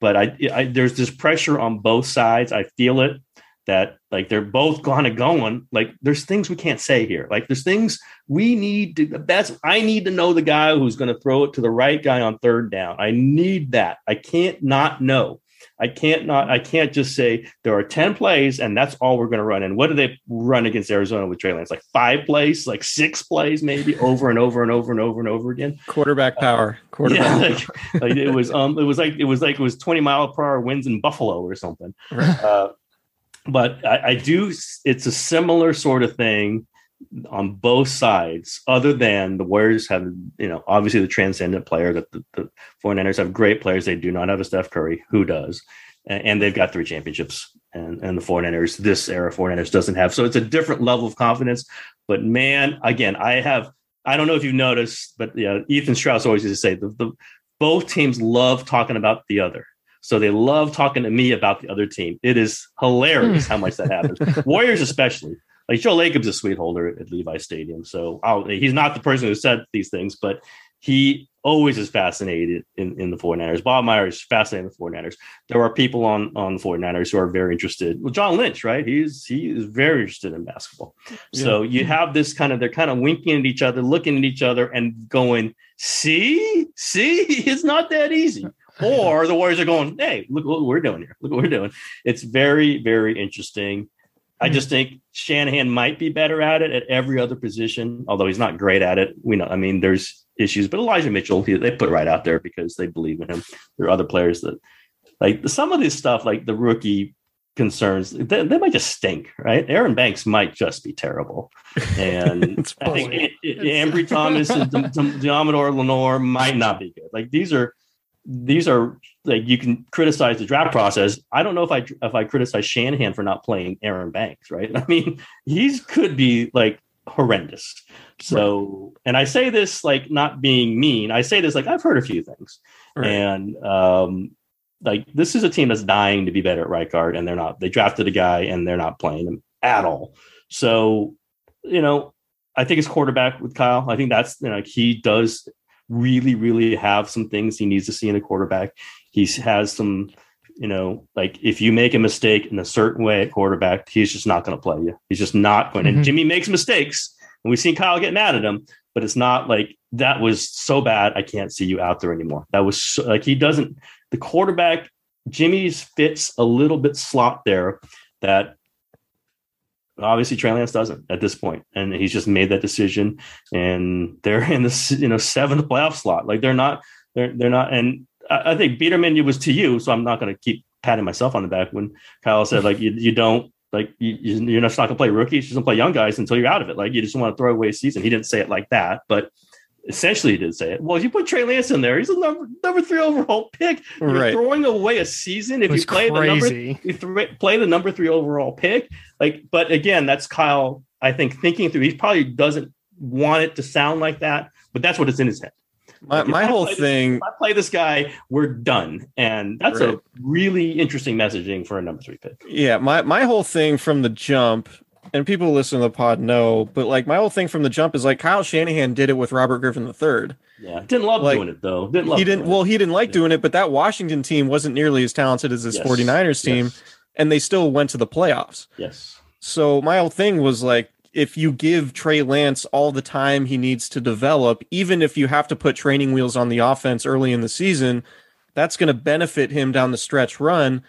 S6: but I, I there's this pressure on both sides. I feel it that like they're both kind of going like there's things we can't say here like there's things we need to the best i need to know the guy who's going to throw it to the right guy on third down i need that i can't not know I can't not I can't just say there are 10 plays and that's all we're going to run. And what do they run against Arizona with Trey Lance? Like five plays, like six plays, maybe [laughs] over and over and over and over and over again.
S7: Quarterback power. Quarterback.
S6: Yeah, like, like it was [laughs] um it was like it was like it was 20 mile per hour winds in Buffalo or something. Right. Uh, but I, I do it's a similar sort of thing on both sides, other than the Warriors have, you know, obviously the transcendent player that the, the 49ers have great players. They do not have a Steph Curry. Who does? And, and they've got three championships. And, and the 49ers, this era 49ers doesn't have. So it's a different level of confidence. But man, again, I have, I don't know if you've noticed, but yeah, Ethan Strauss always used to say the, the both teams love talking about the other. So they love talking to me about the other team. It is hilarious how much that happens. [laughs] Warriors, especially like Joe Lacob's a suite holder at Levi Stadium. So I'll, he's not the person who said these things, but he always is fascinated in, in the 49ers. Bob Myers is fascinated in the 49ers. There are people on, on the 49ers who are very interested. Well, John Lynch, right? He's he is very interested in basketball. Yeah. So you have this kind of they're kind of winking at each other, looking at each other, and going, see, see, [laughs] it's not that easy. Or the Warriors are going, hey, look what we're doing here. Look what we're doing. It's very, very interesting. I just think Shanahan might be better at it at every other position, although he's not great at it. We know, I mean, there's issues, but Elijah Mitchell, he, they put right out there because they believe in him. There are other players that, like some of this stuff, like the rookie concerns, they, they might just stink, right? Aaron Banks might just be terrible. And I think it, it, Ambry Thomas and Deommodore Lenoir might not be good. Like these are, these are like you can criticize the draft process. I don't know if I if I criticize Shanahan for not playing Aaron Banks, right? [laughs] I mean, he's could be like horrendous. So, right. and I say this like not being mean. I say this like I've heard a few things, right. and um, like this is a team that's dying to be better at right guard, and they're not. They drafted a guy, and they're not playing him at all. So, you know, I think it's quarterback with Kyle. I think that's you know like he does really, really have some things he needs to see in a quarterback. He has some, you know, like if you make a mistake in a certain way at quarterback, he's just not going to play you. He's just not going. Mm-hmm. And Jimmy makes mistakes, and we've seen Kyle get mad at him, but it's not like that was so bad. I can't see you out there anymore. That was so, like he doesn't. The quarterback Jimmy's fits a little bit slot there that obviously Trey Lance doesn't at this point, and he's just made that decision, and they're in this you know seventh playoff slot. Like they're not, they're they're not, and I, I think Biderman was to you, so I'm not going to keep patting myself on the back when Kyle said like you you don't like you, you're just not going to play rookies, you just going to play young guys until you're out of it. Like you just want to throw away a season. He didn't say it like that, but essentially he did say it. Well, if you put Trey Lance in there, he's a number number three overall pick. You're right. throwing away a season if you play crazy. the number you th- play the number three overall pick. Like, but again, that's Kyle. I think thinking through, he probably doesn't want it to sound like that, but that's what it's in his head.
S7: My, like my whole thing.
S6: This, I play this guy, we're done, and that's right. a really interesting messaging for a number three pick.
S7: Yeah, my my whole thing from the jump and people listen to the pod know, but like my whole thing from the jump is like Kyle Shanahan did it with Robert Griffin III.
S6: Yeah, didn't love like, doing it though. Didn't love
S7: he didn't. Well, he didn't like yeah. doing it, but that Washington team wasn't nearly as talented as this yes. 49ers team, yes. and they still went to the playoffs.
S6: Yes.
S7: So my whole thing was like, if you give Trey Lance all the time he needs to develop, even if you have to put training wheels on the offense early in the season, that's going to benefit him down the stretch run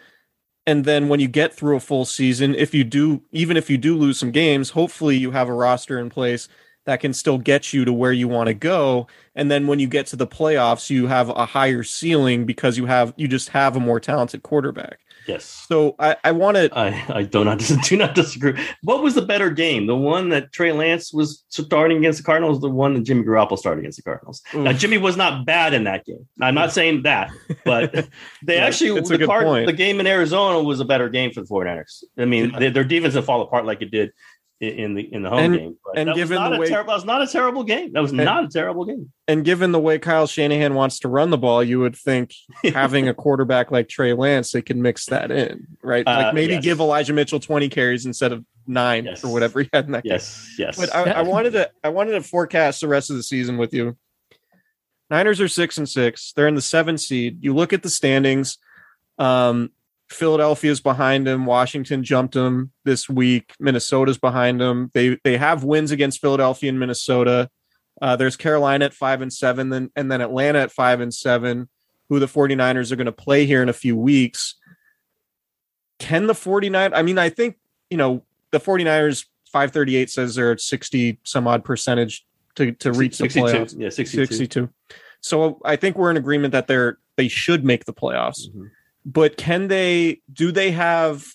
S7: and then when you get through a full season if you do even if you do lose some games hopefully you have a roster in place that can still get you to where you want to go. And then when you get to the playoffs you have a higher ceiling because you have you just have a more talented quarterback
S6: Yes.
S7: So I, I want to.
S6: I, I do not [laughs] do not disagree. What was the better game? The one that Trey Lance was starting against the Cardinals, the one that Jimmy Garoppolo started against the Cardinals. Oof. Now Jimmy was not bad in that game. I'm not saying that, but [laughs] they yeah, actually the, Card, the game in Arizona was a better game for the 49ers. I mean, yeah. they, their defense didn't fall apart like it did in the in the home
S7: and,
S6: game.
S7: But and given the way
S6: that was not a terrible game. That was and, not a terrible game.
S7: And given the way Kyle Shanahan wants to run the ball, you would think [laughs] having a quarterback like Trey Lance, they can mix that in, right? Uh, like maybe yes. give Elijah Mitchell twenty carries instead of nine yes. or whatever he had in that
S6: yes,
S7: game.
S6: Yes,
S7: yes. But I, I wanted to I wanted to forecast the rest of the season with you. Niners are six and six. They're in the seven seed. You look at the standings. Um, Philadelphia's behind him. Washington jumped him this week. Minnesota's behind him. They they have wins against Philadelphia and Minnesota. Uh, there's Carolina at five and seven, then and then Atlanta at five and seven, who the 49ers are going to play here in a few weeks. Can the 49 I mean, I think, you know, the 49ers 538 says they're at 60 some odd percentage to, to reach 62. the playoffs.
S6: Yeah, 62.
S7: 62. So I think we're in agreement that they're they should make the playoffs. Mm-hmm but can they do they have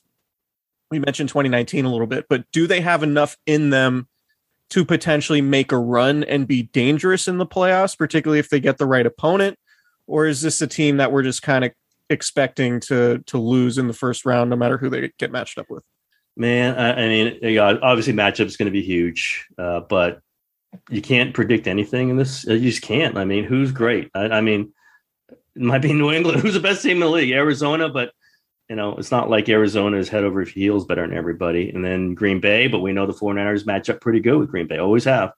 S7: we mentioned 2019 a little bit but do they have enough in them to potentially make a run and be dangerous in the playoffs particularly if they get the right opponent? Or is this a team that we're just kind of expecting to to lose in the first round no matter who they get matched up with?
S6: Man i, I mean yeah, obviously matchup is going to be huge uh, but you can't predict anything in this you just can't. I mean who's great? I, I mean it might be New England, [laughs] who's the best team in the league, Arizona, but you know, it's not like Arizona is head over heels better than everybody. And then Green Bay, but we know the 49ers match up pretty good with Green Bay, always have.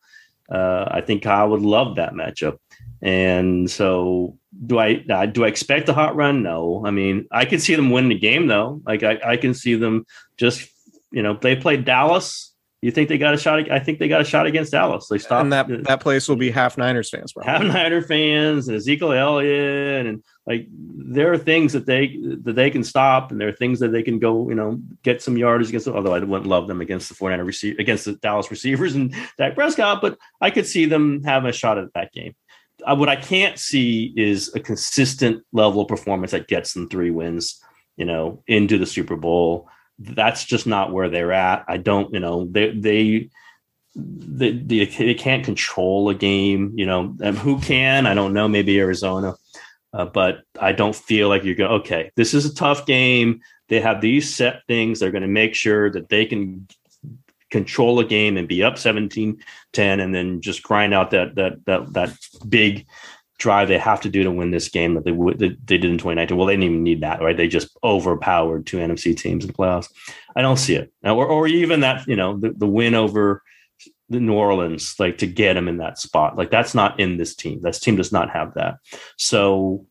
S6: Uh, I think Kyle would love that matchup. And so, do I uh, do I expect a hot run? No. I mean, I can see them win the game though. Like I, I can see them just you know they played Dallas. You think they got a shot? I think they got a shot against Dallas. They stopped
S7: and that that place will be half Niners fans. Probably.
S6: Half Niner fans and Ezekiel Elliott and like there are things that they that they can stop and there are things that they can go you know get some yardage against although I wouldn't love them against the 49er receiver against the Dallas receivers and [laughs] Dak Prescott but I could see them having a shot at that game uh, what I can't see is a consistent level of performance that gets them three wins you know into the Super Bowl that's just not where they're at I don't you know they they they, they, can't control a game you know and who can I don't know maybe Arizona uh, but I don't feel like you're going, okay, this is a tough game. They have these set things. They're going to make sure that they can control a game and be up 17 10 and then just grind out that that that that big drive they have to do to win this game that they would they did in 2019 well they didn't even need that right? They just overpowered two nfc teams in the playoffs. I don't see it. Or, or even that you know the, the win over the new orleans like to get them in that spot. Like that's not in this team. This team does not have that. So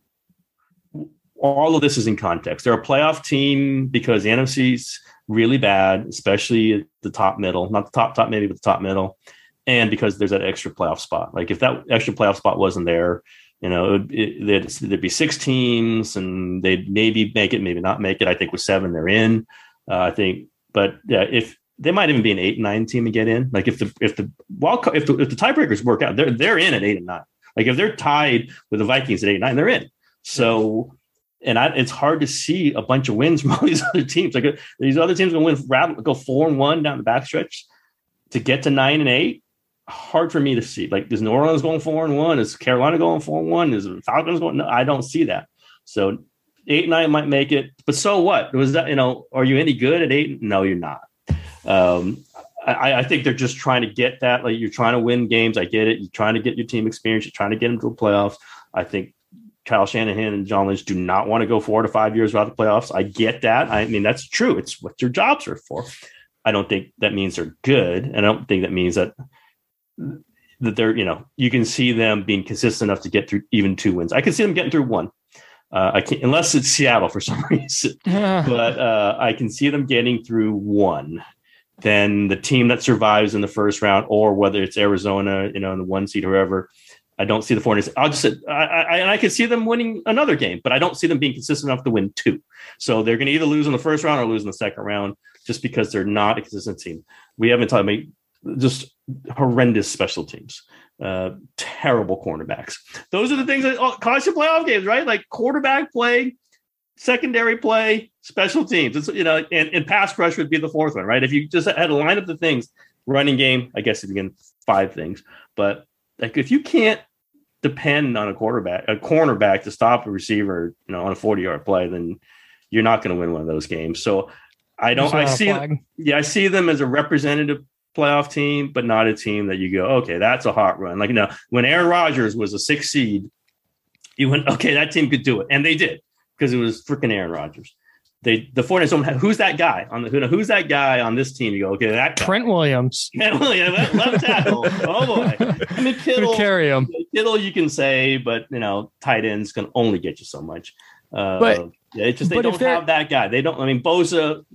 S6: all of this is in context. They're a playoff team because the nfc's really bad, especially the top middle, not the top top maybe, but the top middle, and because there's that extra playoff spot. Like if that extra playoff spot wasn't there, you know, it, it, there'd, be six teams, and they'd maybe make it, maybe not make it. I think with seven, they're in. Uh, I think, but yeah, if they might even be an eight and nine team to get in. Like if the if the wild if the, if the tiebreakers work out, they're they're in at eight and nine. Like if they're tied with the Vikings at eight and nine, they're in. So and I, it's hard to see a bunch of wins [laughs] from all these other teams. Like these other teams going to win, go four and one down the backstretch to get to nine and eight. Hard for me to see. Like, is New Orleans going four and one? Is Carolina going four and one? Is Falcons going? No, I don't see that. So eight and nine might make it, but so what? Was that you know? Are you any good at eight? No, you're not. Um, I, I, think they're just trying to get that. Like you're trying to win games. I get it. You're trying to get your team experience. You're trying to get them to the playoffs. I think Kyle Shanahan and John Lynch do not want to go four to five years without the playoffs. I get that. I mean, that's true. It's what your jobs are for. I don't think that means they're good. And I don't think that means that that they're, you know, you can see them being consistent enough to get through even two wins. I can see them getting through one. Uh, I can't unless it's Seattle for [laughs] some reason, [laughs] but uh, I can see them getting through one. Then the team that survives in the first round, or whether it's Arizona, you know, in the one seed, whoever, I don't see the 49ers. I'll just say, I, I, I can see them winning another game, but I don't see them being consistent enough to win two. So they're going to either lose in the first round or lose in the second round just because they're not a consistent team. We haven't talked about just horrendous special teams, uh, terrible cornerbacks. Those are the things that oh, cost you playoff games, right? Like quarterback play, secondary play, special teams. It's, you know, and, and pass rush would be the fourth one, right? If you just had a line of the things, running game, I guess again, five things, but like if you can't depend on a quarterback, a cornerback to stop a receiver, you know, on a 40 yard play, then you're not going to win one of those games. So I don't, I see, yeah, I see them as a representative playoff team, but not a team that you go, okay, that's a hot run. Like, you know, when Aaron Rodgers was a six seed, you went, okay, that team could do it. And they did because it was freaking Aaron Rodgers they the 49ers don't have who's that guy on the who, who's that guy on this team? You go, okay, that guy.
S1: Trent Williams. [laughs]
S6: Trent Williams, left tackle. [laughs] oh boy. I mean Kittle
S1: carry him.
S6: Kittle you can say, but you know, tight ends can only get you so much. Uh, but yeah, it's just they don't have that guy. They don't I mean Bosa,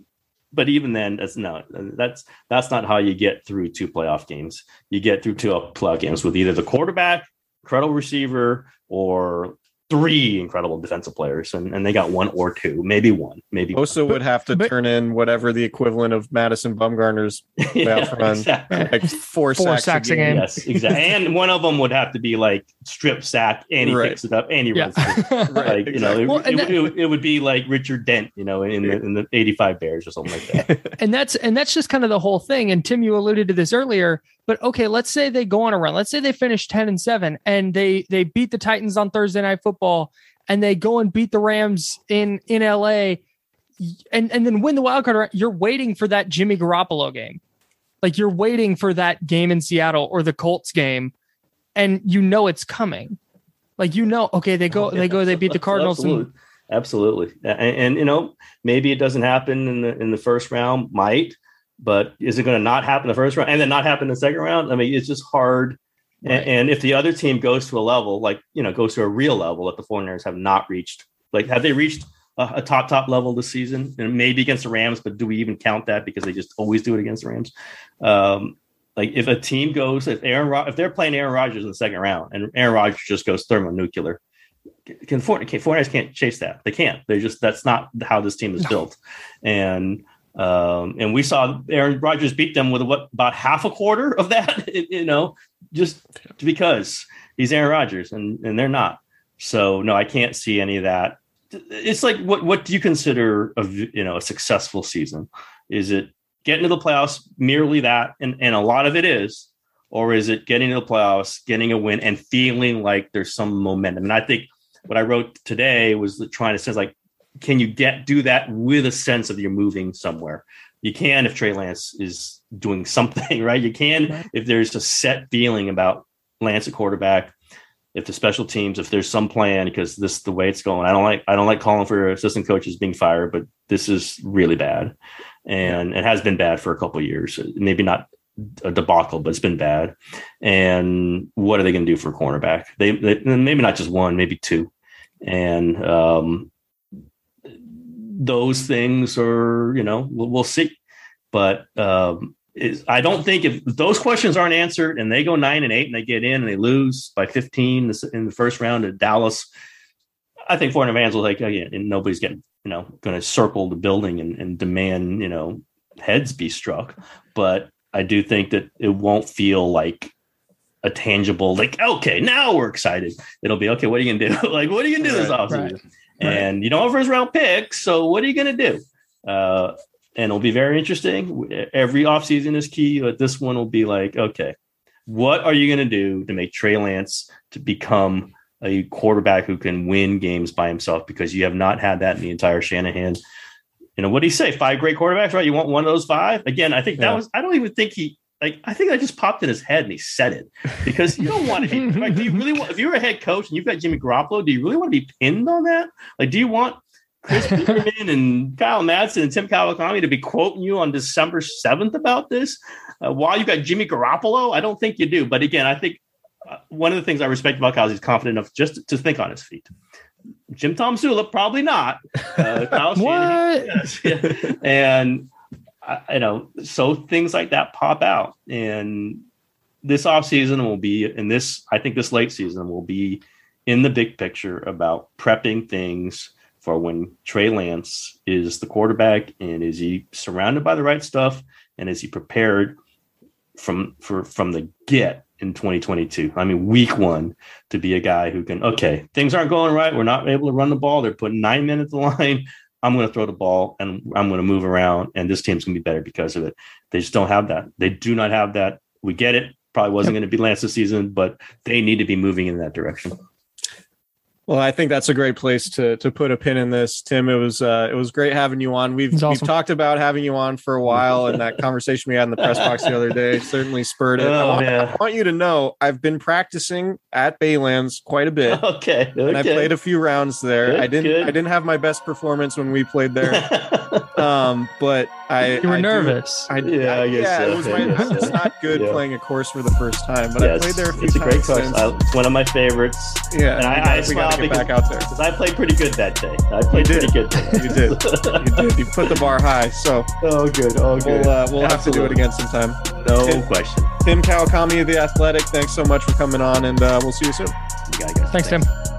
S6: but even then, that's no, that's that's not how you get through two playoff games. You get through two playoff games with either the quarterback, incredible receiver, or three incredible defensive players, and, and they got one or two, maybe one, maybe.
S7: Also, would have to but, turn in whatever the equivalent of Madison Bumgarner's [laughs] yeah, run, exactly. like four, four sacks, sacks a game.
S6: Yes, exactly. and one of them would have to be like strip sack, and he right. picks it up, and he yeah. runs. [laughs] right, like you know, well, it, it, it, it, would be like Richard Dent, you know, in the in the '85 Bears or something like that. [laughs]
S1: and that's and that's just kind of the whole thing. And Tim, you alluded to this earlier. But okay, let's say they go on a run. Let's say they finish 10 and 7 and they they beat the Titans on Thursday night football and they go and beat the Rams in in LA and and then win the wild card. You're waiting for that Jimmy Garoppolo game. Like you're waiting for that game in Seattle or the Colts game and you know it's coming. Like you know, okay, they go, [laughs] they go, they beat the Cardinals.
S6: Absolutely, and, absolutely. And, and, you know, maybe it doesn't happen in the in the first round. Might, but is it going to not happen the first round and then not happen the second round? I mean, it's just hard And, and if the other team goes to a level, like, you know, goes to a real level that the 49ers have not reached, like, have they reached a, a top, top level this season? And maybe against the Rams, but do we even count that because they just always do it against the Rams? Um, like if a team goes, if Aaron, Rod- if they're playing Aaron Rodgers in the second round and Aaron Rodgers just goes thermonuclear, can 49ers can't chase that. They can't. They just that's not how this team is built. And um, and we saw Aaron Rodgers beat them with what about half a quarter of that, [laughs] you know, just because he's Aaron Rodgers and and they're not. So no, I can't see any of that. It's like what what do you consider a you know a successful season? Is it getting to the playoffs merely that, and and a lot of it is, or is it getting to the playoffs, getting a win, and feeling like there's some momentum? And I think what I wrote today was trying to sense like can you get do that with a sense of you're moving somewhere? You can if Trey Lance is doing [laughs] something, right? You can if there's a set feeling about Lance at quarterback, if the special teams, if there's some plan, because this is the way it's going. I don't like I don't like calling for assistant coaches being fired, but this is really bad. And it has been bad for a couple years. Maybe not a debacle, but it's been bad. And what are they going to do for a cornerback? They, they maybe not just one, maybe two. And um, those things are, you know, we'll, we'll see. But um, is, I don't think if those questions aren't answered and they go nine and eight and they get in and they lose by 15 in the first round at Dallas, I think foreign fans will like, oh, yeah, and nobody's getting, you know, going to circle the building and, and demand, you know, heads be struck. But I do think that it won't feel like a tangible, like, okay, now we're excited. It'll be, okay, what are you going to do? [laughs] like, what are you going to do right, this offseason? Right and you don't have first round picks. So what are you going to do? Uh, and it'll be very interesting. Every offseason is key, but this one will be like, okay, what are you going to do to make Trey Lance to become a quarterback who can win games by himself? Because you have not had that in the entire Shanahan. You know, what do you say? Five great quarterbacks, right? You want one of those five? Again, I think that yeah. was, I don't even think he, like I think that just popped in his head and he said it because you don't want to be like do you really want if you're a head coach and you've got Jimmy Garoppolo, do you really want to be pinned on that? Like, do you want Chris [laughs] Biderman and Kyle Madson and Tim Kawakami to be quoting you on December 7th about this uh, while you've got Jimmy Garoppolo? I don't think you do. But again, I think uh, one of the things I respect about Kyle is he's confident enough just to think on his feet. Jim Tomsula, probably not. Uh, Kyle [laughs]
S1: what?
S6: Yes, yeah. [laughs] And you know, so things like that pop out. And this off season will be, and this, I think this late season will be in the big picture about prepping things for when Trey Lance is the quarterback and is he surrounded by the right stuff and is he prepared from for from the get in 2022. I mean, week one to be a guy who can, okay, things aren't going right. We're not able to run the ball. They're putting nine men at the [laughs] line. I'm going to throw the ball and I'm going to move around, and this team's going to be better because of it. They just don't have that. They do not have that. We get it. Probably wasn't going to be Lance this season, but they need to be moving in that direction.
S7: Well, I think that's a great place to to put a pin in this, Tim. It was uh, it was great having you on. We've awesome. we've talked about having you on for a while, and that conversation we had in the press box the other day certainly spurred it. Oh, I, want, I, want, you to know I've been practicing at Baylands quite a bit.
S6: Okay, [laughs] okay.
S7: and I played a few rounds there. Good, I didn't good. I didn't have my best performance when we played there, [laughs] um, but I
S1: you were
S7: I
S1: nervous.
S7: Do, I, yeah, I guess yeah, so. it was my, it's not [laughs] good yeah. playing a course for the first time, but yes, I played there a few
S6: it's
S7: times.
S6: It's a great course. it's one of my favorites.
S7: Yeah,
S6: and
S7: I, I, I get back out there
S6: because I played pretty good that day. I played pretty good.
S7: you did. You did. You put the bar high. So [laughs]
S6: oh, good. Oh, good.
S7: We'll, uh, we'll have to do it again sometime.
S6: No Tim, question.
S7: Tim Kawakami of the Athletic. Thanks so much for coming on, and uh, we'll see you soon.
S6: You got it, guys.
S1: Thanks, Thanks. Tim.